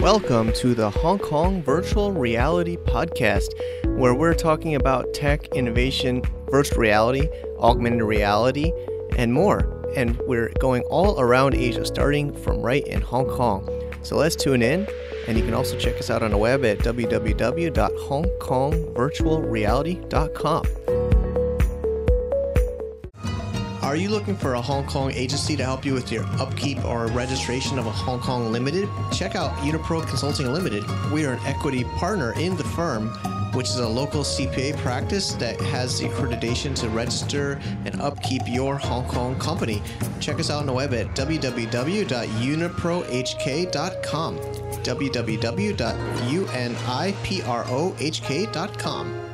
Welcome to the Hong Kong Virtual Reality Podcast, where we're talking about tech, innovation, virtual reality, augmented reality, and more. And we're going all around Asia, starting from right in Hong Kong. So let's tune in, and you can also check us out on the web at www.hongkongvirtualreality.com. Are you looking for a Hong Kong agency to help you with your upkeep or registration of a Hong Kong Limited? Check out Unipro Consulting Limited. We are an equity partner in the firm, which is a local CPA practice that has the accreditation to register and upkeep your Hong Kong company. Check us out on the web at www.uniprohk.com. www.uniprohk.com.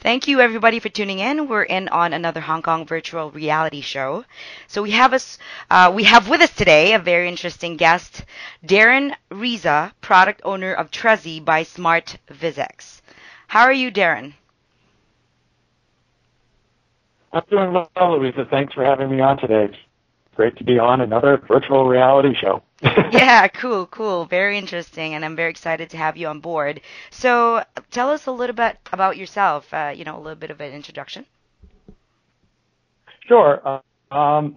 Thank you everybody for tuning in. We're in on another Hong Kong virtual reality show. So we have us, uh, we have with us today a very interesting guest, Darren Rizza, product owner of Trezi by Smart VizX. How are you, Darren? I'm doing well, Louisa. Thanks for having me on today. Great to be on another virtual reality show. Yeah, cool, cool. Very interesting, and I'm very excited to have you on board. So, tell us a little bit about yourself. Uh, you know, a little bit of an introduction. Sure. Uh, um,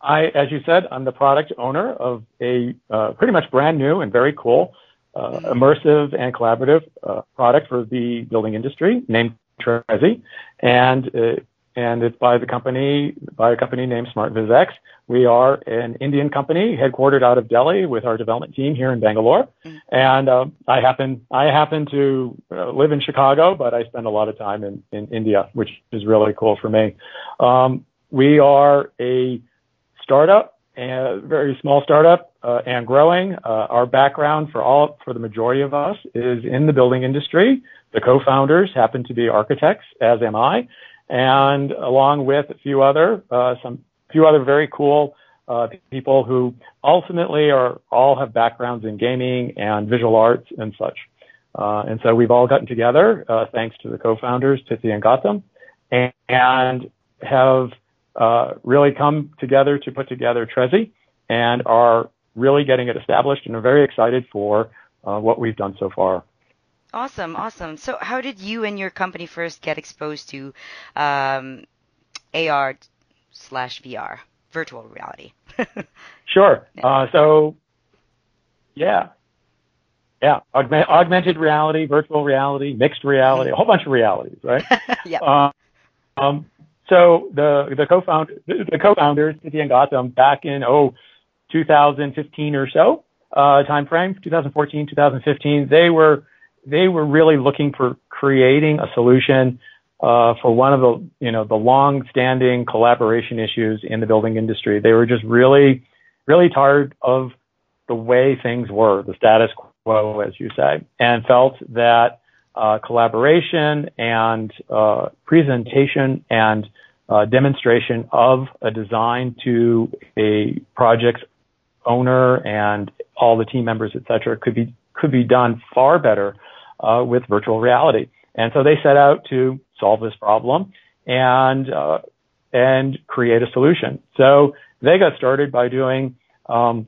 I, as you said, I'm the product owner of a uh, pretty much brand new and very cool, uh, immersive and collaborative uh, product for the building industry named Trezi, and uh, and it's by the company by a company named Smart VizX. We are an Indian company headquartered out of Delhi with our development team here in Bangalore. Mm-hmm. And uh, I happen I happen to uh, live in Chicago, but I spend a lot of time in, in India, which is really cool for me. Um, we are a startup, a very small startup, uh, and growing. Uh, our background for all for the majority of us is in the building industry. The co-founders happen to be architects, as am I and along with a few other uh, some few other very cool uh, people who ultimately are all have backgrounds in gaming and visual arts and such. Uh, and so we've all gotten together uh, thanks to the co-founders Tithi and Gautam, and, and have uh, really come together to put together Trezi and are really getting it established and are very excited for uh, what we've done so far. Awesome, awesome. So, how did you and your company first get exposed to um, AR slash VR, virtual reality? sure. Uh, so, yeah, yeah, Augment, augmented reality, virtual reality, mixed reality, a whole bunch of realities, right? yeah. Um, um, so the the co-founder the co-founders and Gautam back in oh 2015 or so uh, time frame 2014 2015 they were they were really looking for creating a solution uh, for one of the you know the long-standing collaboration issues in the building industry. They were just really really tired of the way things were, the status quo, as you say, and felt that uh, collaboration and uh, presentation and uh, demonstration of a design to a project's owner and all the team members, et cetera, could be could be done far better uh, with virtual reality. And so they set out to solve this problem and uh, and create a solution. So they got started by doing um,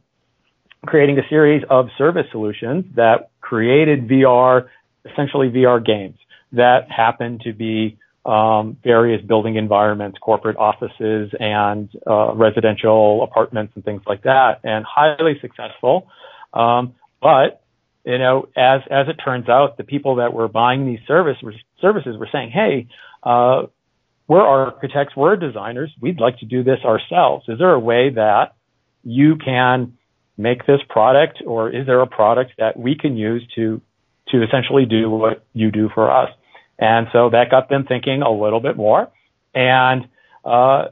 creating a series of service solutions that created VR, essentially VR games that happened to be um, various building environments, corporate offices, and uh, residential apartments and things like that, and highly successful. Um, but you know, as as it turns out, the people that were buying these service services were saying, "Hey, uh, we're architects, we're designers, we'd like to do this ourselves. Is there a way that you can make this product, or is there a product that we can use to to essentially do what you do for us?" And so that got them thinking a little bit more, and uh,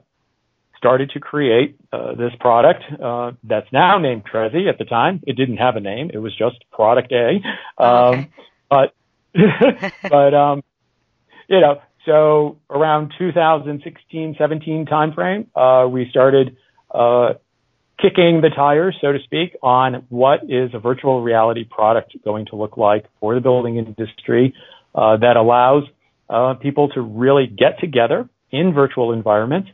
started to create uh, this product uh, that's now named Trezi. At the time, it didn't have a name; it was just Product A. Um, okay. But but um, you know, so around 2016, 17 timeframe, uh, we started uh, kicking the tires, so to speak, on what is a virtual reality product going to look like for the building industry uh, that allows uh, people to really get together in virtual environments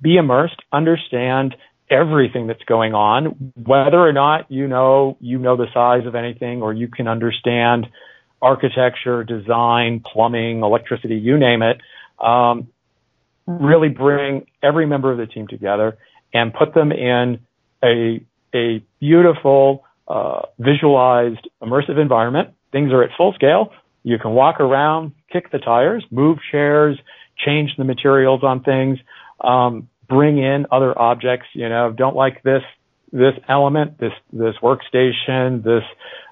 be immersed, understand everything that's going on, whether or not you know you know the size of anything or you can understand architecture, design, plumbing, electricity, you name it. Um, really bring every member of the team together and put them in a a beautiful, uh, visualized, immersive environment. Things are at full scale. You can walk around, kick the tires, move chairs, change the materials on things, um, bring in other objects. You know, don't like this this element, this this workstation, this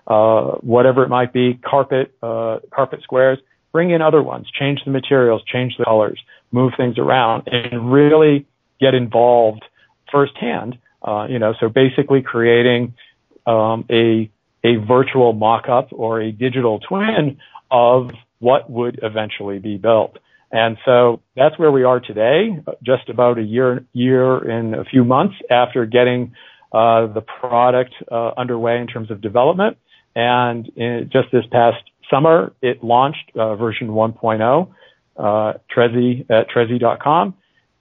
uh, whatever it might be, carpet uh, carpet squares. Bring in other ones, change the materials, change the colors, move things around, and really get involved firsthand. Uh, you know, so basically creating um, a a virtual mock-up or a digital twin of what would eventually be built. And so that's where we are today, just about a year, year and a few months after getting uh, the product uh, underway in terms of development. And in, just this past summer, it launched uh, version 1.0, uh, Trezi at Trezi.com.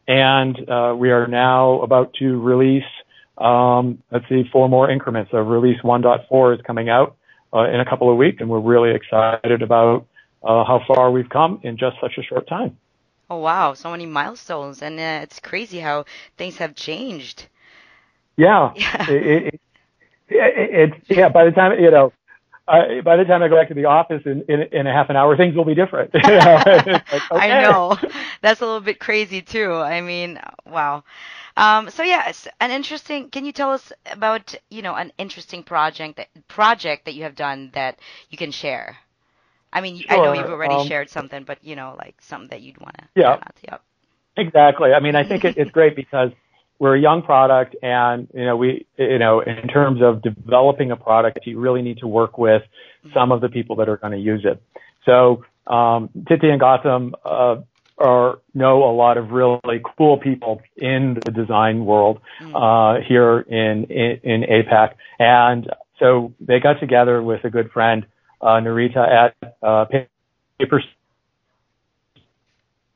And uh, we are now about to release, um, let's see, four more increments. So release 1.4 is coming out uh, in a couple of weeks, and we're really excited about uh, how far we've come in just such a short time. Oh wow, so many milestones, and uh, it's crazy how things have changed. Yeah, yeah. It, it, it, it, yeah. By the time you know, uh, by the time I go back to the office in, in, in a half an hour, things will be different. like, okay. I know that's a little bit crazy too. I mean, wow. Um, so yeah, an interesting. Can you tell us about you know an interesting project that project that you have done that you can share? I mean, sure. I know you've already um, shared something, but you know, like something that you'd want to. Yeah. Yep. Exactly. I mean, I think it, it's great because we're a young product, and you know, we, you know, in terms of developing a product, you really need to work with mm-hmm. some of the people that are going to use it. So, um, Tithi and Gautam uh, are know a lot of really cool people in the design world mm-hmm. uh, here in, in in APAC, and so they got together with a good friend uh, Narita at uh, Paper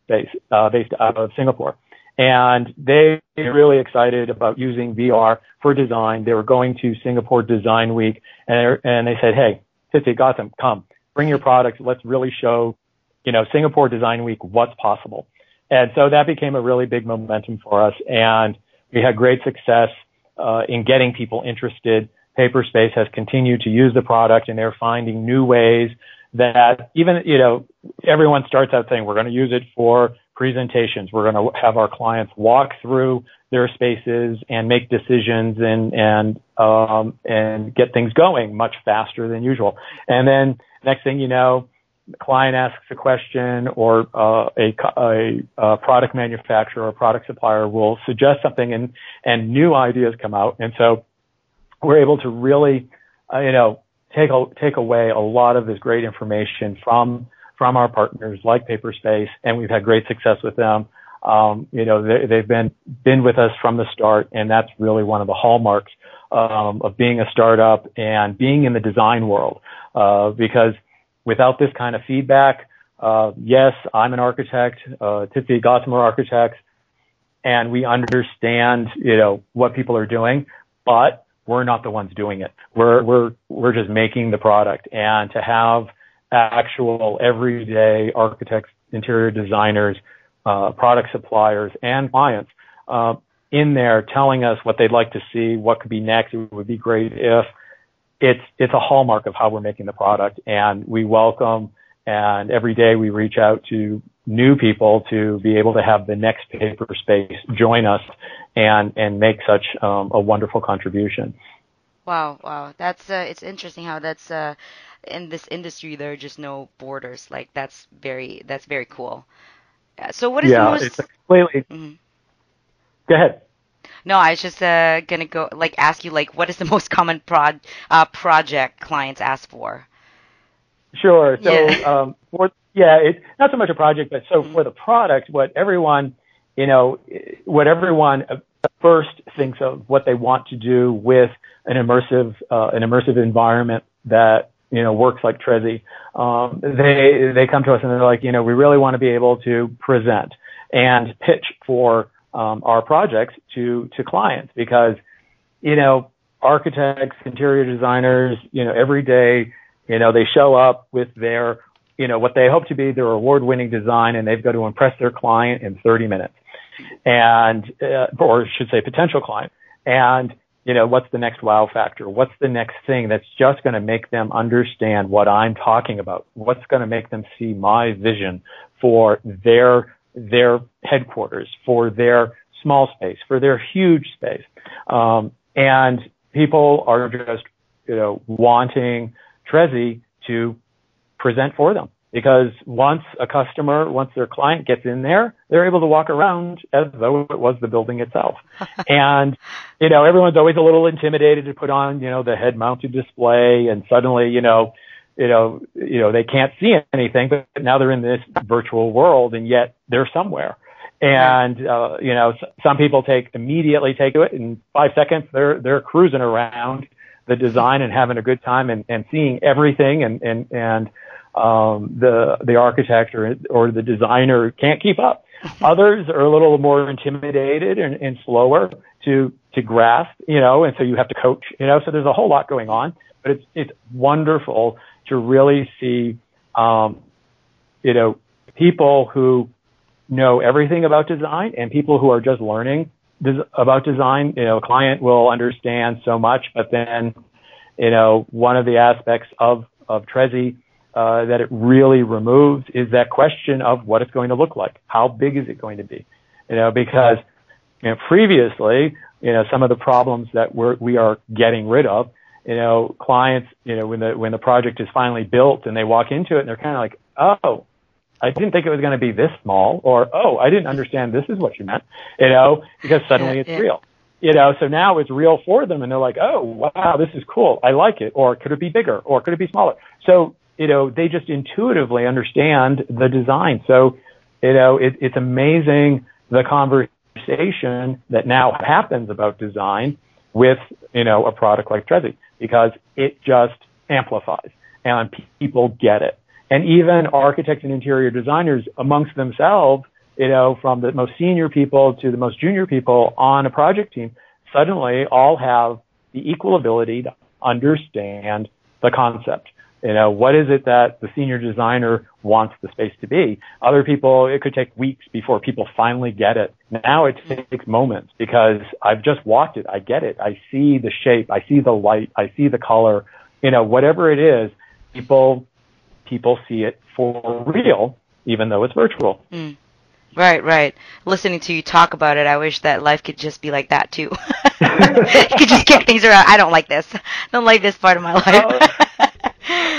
Space, uh, based out of Singapore. And they were really excited about using VR for design. They were going to Singapore Design Week and, and they said, Hey, Tithi, Gautam, come, bring your products. Let's really show, you know, Singapore Design Week what's possible. And so that became a really big momentum for us. And we had great success, uh, in getting people interested Paperspace has continued to use the product and they're finding new ways that even, you know, everyone starts out saying we're going to use it for presentations. We're going to have our clients walk through their spaces and make decisions and, and, um, and get things going much faster than usual. And then next thing you know, the client asks a question or uh, a, a, a, product manufacturer or product supplier will suggest something and, and new ideas come out. And so we're able to really, uh, you know, take a, take away a lot of this great information from from our partners like Paperspace, and we've had great success with them. Um, you know, they, have been been with us from the start, and that's really one of the hallmarks um, of being a startup and being in the design world. Uh, because without this kind of feedback, uh, yes, I'm an architect, uh, Gautam are architects, and we understand, you know, what people are doing, but we're not the ones doing it. We're we're we're just making the product, and to have actual everyday architects, interior designers, uh, product suppliers, and clients uh, in there telling us what they'd like to see, what could be next. It would be great if it's it's a hallmark of how we're making the product, and we welcome. And every day we reach out to new people to be able to have the next paper space join us and and make such um, a wonderful contribution. Wow, wow, that's uh, it's interesting how that's uh, in this industry there are just no borders. Like that's very that's very cool. So what is yeah, the most? it's completely. Mm-hmm. Go ahead. No, I was just uh, gonna go like ask you like what is the most common prod uh, project clients ask for? Sure. So yeah. um, for yeah, it's not so much a project, but so mm-hmm. for the product, what everyone you know, what everyone first thinks of what they want to do with an immersive uh, an immersive environment that you know works like Trezi. Um, they they come to us and they're like, you know, we really want to be able to present and pitch for um, our projects to to clients because you know architects, interior designers, you know every day, you know they show up with their you know what they hope to be their award-winning design, and they've got to impress their client in 30 minutes, and uh, or should say potential client, and you know, what's the next wow factor? What's the next thing that's just going to make them understand what I'm talking about? What's going to make them see my vision for their, their headquarters, for their small space, for their huge space? Um, and people are just, you know, wanting Trezi to present for them because once a customer, once their client gets in there, they're able to walk around as though it was the building itself. and, you know, everyone's always a little intimidated to put on, you know, the head mounted display and suddenly, you know, you know, you know, they can't see anything, but now they're in this virtual world and yet they're somewhere. And, uh, you know, some people take immediately take to it in five seconds. They're, they're cruising around the design and having a good time and, and seeing everything and, and, and, um, the the architect or or the designer can't keep up. Others are a little more intimidated and, and slower to to grasp, you know, and so you have to coach, you know. So there's a whole lot going on, but it's it's wonderful to really see, um, you know, people who know everything about design and people who are just learning des- about design. You know, a client will understand so much, but then, you know, one of the aspects of of Trezi uh, that it really removes is that question of what it's going to look like. How big is it going to be? You know, because you know, previously, you know, some of the problems that we're, we are getting rid of, you know, clients, you know, when the, when the project is finally built and they walk into it and they're kind of like, oh, I didn't think it was going to be this small or, oh, I didn't understand this is what you meant, you know, because suddenly it's real. You know, so now it's real for them and they're like, oh, wow, this is cool. I like it. Or could it be bigger? Or could it be smaller? So you know, they just intuitively understand the design. So, you know, it, it's amazing the conversation that now happens about design with, you know, a product like Trezi because it just amplifies and people get it. And even architects and interior designers amongst themselves, you know, from the most senior people to the most junior people on a project team, suddenly all have the equal ability to understand the concept. You know, what is it that the senior designer wants the space to be? Other people, it could take weeks before people finally get it. Now it takes moments because I've just walked it. I get it. I see the shape. I see the light. I see the color. You know, whatever it is, people, people see it for real, even though it's virtual. Mm. Right, right. Listening to you talk about it, I wish that life could just be like that too. you could just kick things around. I don't like this. I don't like this part of my life.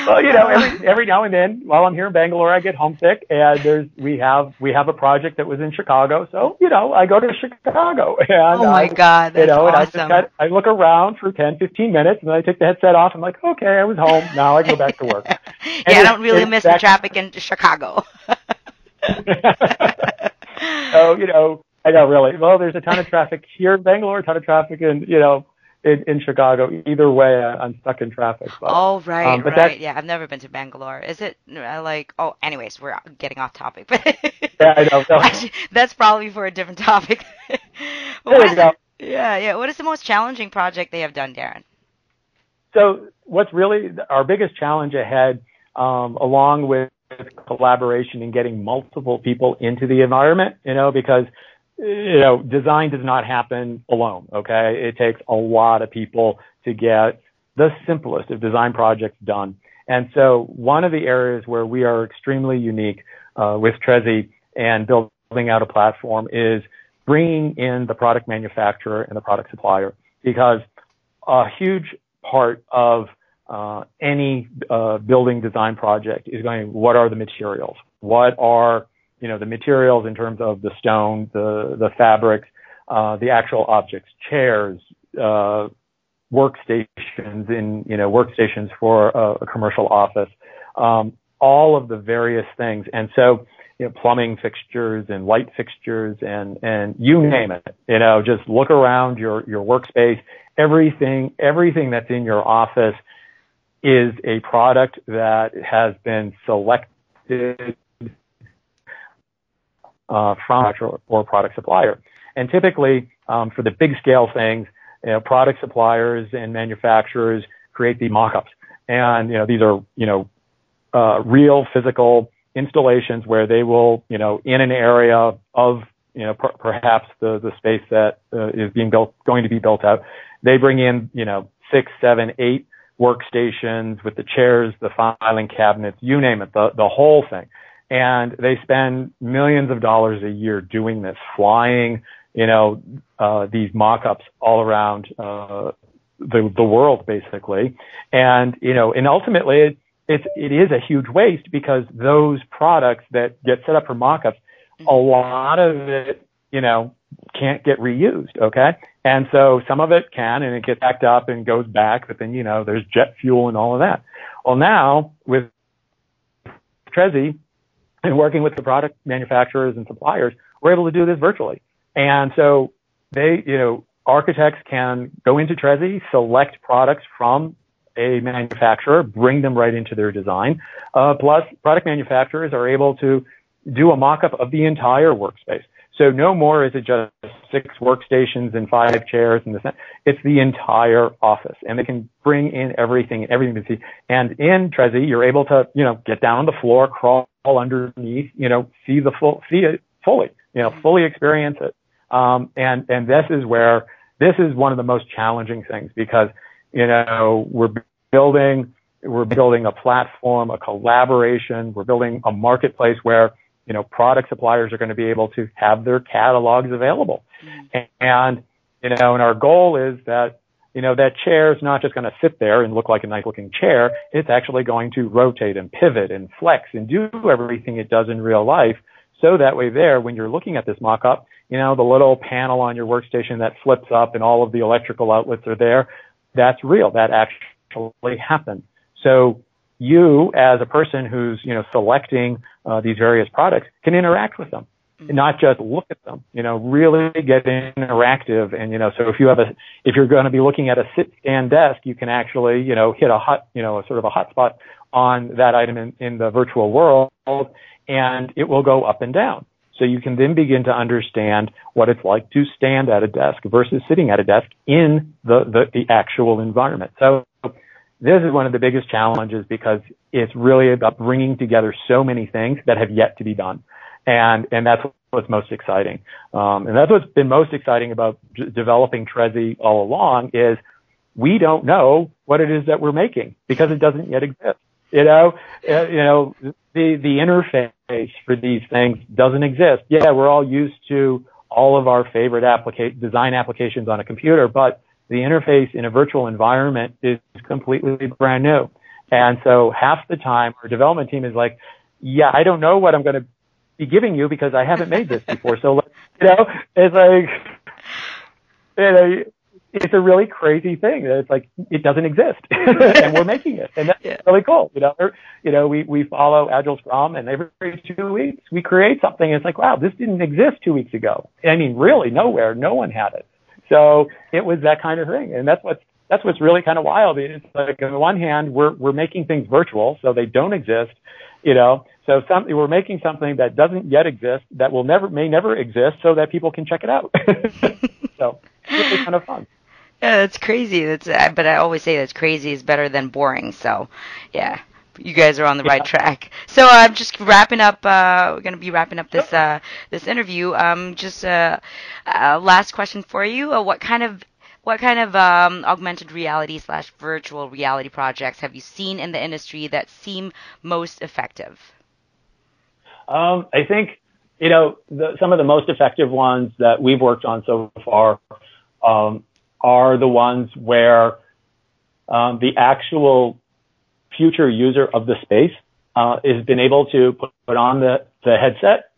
Well, you know, every every now and then, while I'm here in Bangalore, I get homesick, and there's we have we have a project that was in Chicago, so you know, I go to Chicago. And, oh my I, God, that's you know, awesome. and I just got, I look around for 10, 15 minutes, and then I take the headset off. I'm like, okay, I was home. Now I go back to work. yeah, I don't really miss the traffic in Chicago. so you know, I know really. Well, there's a ton of traffic here in Bangalore, a ton of traffic in you know in, in Chicago. Either way, I'm stuck in traffic. But, oh right, um, but right. Yeah, I've never been to Bangalore. Is it uh, like? Oh, anyways, we're getting off topic. yeah, I know. No. That's probably for a different topic. there we go. Yeah, yeah. What is the most challenging project they have done, Darren? So, what's really our biggest challenge ahead, um, along with collaboration and getting multiple people into the environment, you know, because you know, design does not happen alone. Okay. It takes a lot of people to get the simplest of design projects done. And so one of the areas where we are extremely unique uh, with Trezi and building out a platform is bringing in the product manufacturer and the product supplier because a huge part of uh, any uh, building design project is going, what are the materials? What are you know, the materials in terms of the stone, the, the fabrics, uh, the actual objects, chairs, uh, workstations in, you know, workstations for a, a commercial office, um, all of the various things. And so, you know, plumbing fixtures and light fixtures and, and you name it, you know, just look around your, your workspace. Everything, everything that's in your office is a product that has been selected uh, from or, product supplier. And typically, um, for the big scale things, you know, product suppliers and manufacturers create the mock-ups. And, you know, these are, you know, uh, real physical installations where they will, you know, in an area of, you know, per- perhaps the, the space that uh, is being built, going to be built out, they bring in, you know, six, seven, eight workstations with the chairs, the filing cabinets, you name it, the, the whole thing. And they spend millions of dollars a year doing this, flying, you know, uh, these mock-ups all around, uh, the, the world basically. And, you know, and ultimately it, it's, it is a huge waste because those products that get set up for mock-ups, a lot of it, you know, can't get reused. Okay. And so some of it can and it gets backed up and goes back, but then, you know, there's jet fuel and all of that. Well, now with Trezi and working with the product manufacturers and suppliers, we're able to do this virtually. And so they, you know, architects can go into Trezi, select products from a manufacturer, bring them right into their design. Uh, plus, product manufacturers are able to do a mock-up of the entire workspace. So no more is it just six workstations and five chairs and this. It's the entire office, and they can bring in everything, everything to see. And in Trezi, you're able to, you know, get down on the floor, crawl underneath, you know, see the full, see it fully, you know, fully experience it. Um, and and this is where this is one of the most challenging things because you know we're building we're building a platform, a collaboration, we're building a marketplace where you know, product suppliers are going to be able to have their catalogs available. Mm-hmm. And, you know, and our goal is that, you know, that chair is not just going to sit there and look like a nice looking chair. It's actually going to rotate and pivot and flex and do everything it does in real life. So that way there, when you're looking at this mock-up, you know, the little panel on your workstation that flips up and all of the electrical outlets are there, that's real. That actually happened. So you as a person who's, you know, selecting uh, these various products can interact with them. Mm-hmm. Not just look at them, you know, really get interactive. And, you know, so if you have a, if you're going to be looking at a sit stand desk, you can actually, you know, hit a hot, you know, a sort of a hotspot on that item in, in the virtual world and it will go up and down. So you can then begin to understand what it's like to stand at a desk versus sitting at a desk in the, the, the actual environment. So this is one of the biggest challenges because it's really about bringing together so many things that have yet to be done. And, and that's what's most exciting. Um, and that's what's been most exciting about d- developing Trezi all along is we don't know what it is that we're making because it doesn't yet exist. You know, uh, you know, the, the interface for these things doesn't exist. Yeah, we're all used to all of our favorite applica- design applications on a computer, but the interface in a virtual environment is completely brand new. And so half the time our development team is like, yeah, I don't know what I'm going to be giving you because I haven't made this before. So, you know, it's like, you know, it's a really crazy thing. It's like it doesn't exist, and we're making it, and that's yeah. really cool. You know, you know, we we follow Agile Scrum, and every two weeks we create something. And it's like, wow, this didn't exist two weeks ago. I mean, really, nowhere, no one had it. So it was that kind of thing, and that's what's that's what's really kind of wild. It's like on the one hand, we're we're making things virtual, so they don't exist, you know. So some, we're making something that doesn't yet exist, that will never may never exist, so that people can check it out. so it's really kind of fun. Yeah, that's crazy. That's but I always say that's crazy is better than boring. So, yeah you guys are on the yeah. right track. So I'm uh, just wrapping up. Uh, we're gonna be wrapping up this uh, this interview. Um, just a uh, uh, last question for you. Uh, what kind of what kind of um, augmented reality slash virtual reality projects have you seen in the industry that seem most effective? Um, I think you know the, some of the most effective ones that we've worked on so far um, are the ones where um, the actual future user of the space uh, has been able to put, on the, the headset,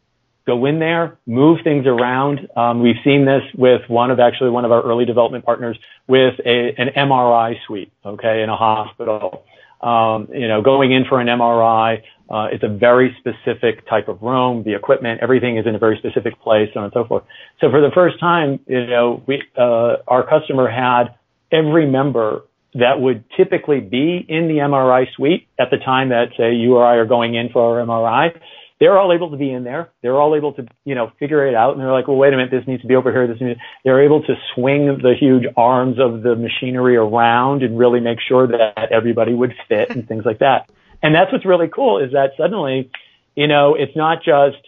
go in there, move things around. Um, we've seen this with one of actually one of our early development partners with a, an MRI suite, okay, in a hospital. Um, you know, going in for an MRI, uh, it's a very specific type of room. The equipment, everything is in a very specific place, so on and so forth. So for the first time, you know, we, uh, our customer had every member that would typically be in the MRI suite at the time that, say, you or I are going in for our MRI, they're all able to be in there. They're all able to, you know, figure it out. And they're like, well, wait a minute, this needs to be over here. This needs, they're able to swing the huge arms of the machinery around and really make sure that everybody would fit and things like that. And that's what's really cool is that suddenly, you know, it's not just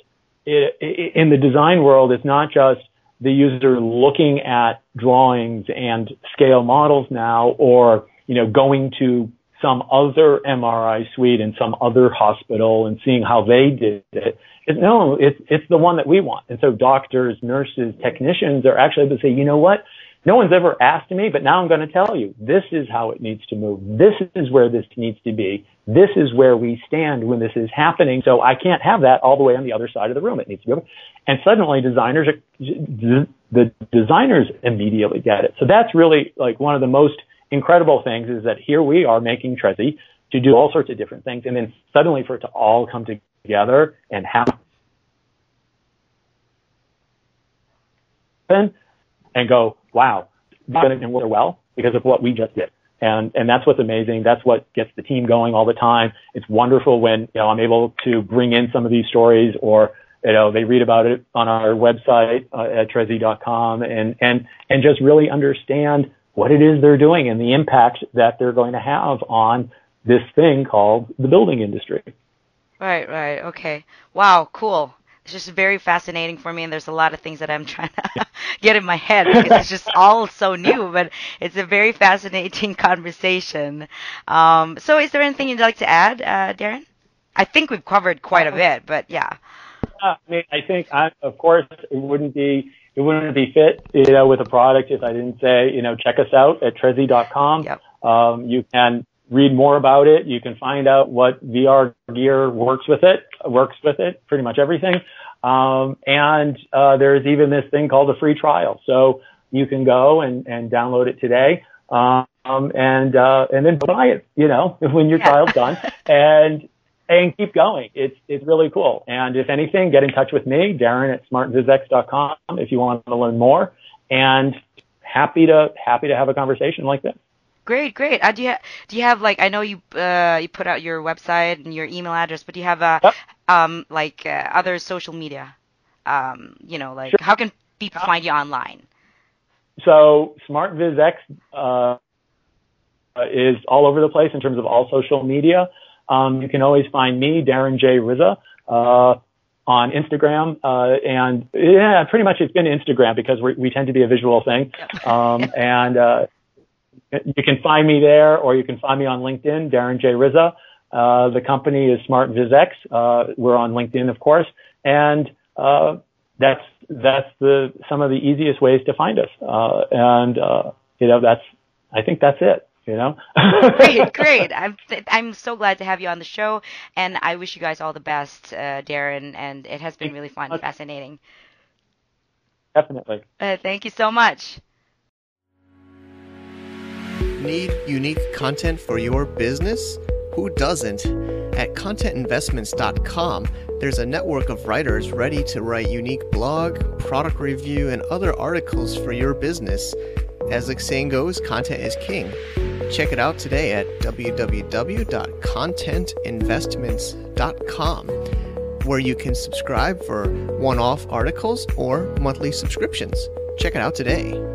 in the design world, it's not just the user looking at drawings and scale models now or, you know, going to some other MRI suite in some other hospital and seeing how they did it. it no, it's, it's the one that we want. And so doctors, nurses, technicians are actually able to say, you know what? No one's ever asked me, but now I'm going to tell you. This is how it needs to move. This is where this needs to be. This is where we stand when this is happening. So I can't have that all the way on the other side of the room. It needs to be over. And suddenly designers, the designers immediately get it. So that's really like one of the most incredible things is that here we are making Trezi to do all sorts of different things, and then suddenly for it to all come together and happen and go, wow, going to work well because of what we just did. And, and that's what's amazing. That's what gets the team going all the time. It's wonderful when, you know, I'm able to bring in some of these stories or, you know, they read about it on our website uh, at trezi.com and, and, and just really understand what it is they're doing and the impact that they're going to have on this thing called the building industry. Right, right. Okay. Wow, cool. It's just very fascinating for me, and there's a lot of things that I'm trying to get in my head because it's just all so new, but it's a very fascinating conversation. Um, so, is there anything you'd like to add, uh, Darren? I think we've covered quite a bit, but yeah. Uh, I mean, I think, I, of course, it wouldn't be it wouldn't be fit, you know, with a product if I didn't say, you know, check us out at Trezi.com. Yep. Um, you can read more about it. You can find out what VR gear works with it, works with it, pretty much everything. Um, and uh, there's even this thing called a free trial. So you can go and, and download it today. Um, and, uh, and then buy it, you know, when your yeah. trial's done. and and keep going. It's it's really cool. And if anything, get in touch with me, Darren at smartvizx.com if you want to learn more. And happy to happy to have a conversation like this. Great, great. Uh, do you ha- do you have like I know you uh, you put out your website and your email address, but do you have a yep. Um like uh, other social media? Um, you know, like sure. how can people find you online? So SmartVizX uh, is all over the place in terms of all social media. Um, you can always find me, Darren J. Rizza, uh, on Instagram. Uh, and yeah, pretty much it's been Instagram because we tend to be a visual thing. Um, and, uh, you can find me there or you can find me on LinkedIn, Darren J. Rizza. Uh, the company is Smart VizX. Uh, we're on LinkedIn, of course. And, uh, that's, that's the, some of the easiest ways to find us. Uh, and, uh, you know, that's, I think that's it you know. great, great. I'm I'm so glad to have you on the show, and I wish you guys all the best, uh, Darren. And it has been really fun, and fascinating. Definitely. Uh, thank you so much. Need unique content for your business? Who doesn't? At contentinvestments.com, there's a network of writers ready to write unique blog, product review, and other articles for your business. As the saying goes, content is king. Check it out today at www.contentinvestments.com, where you can subscribe for one off articles or monthly subscriptions. Check it out today.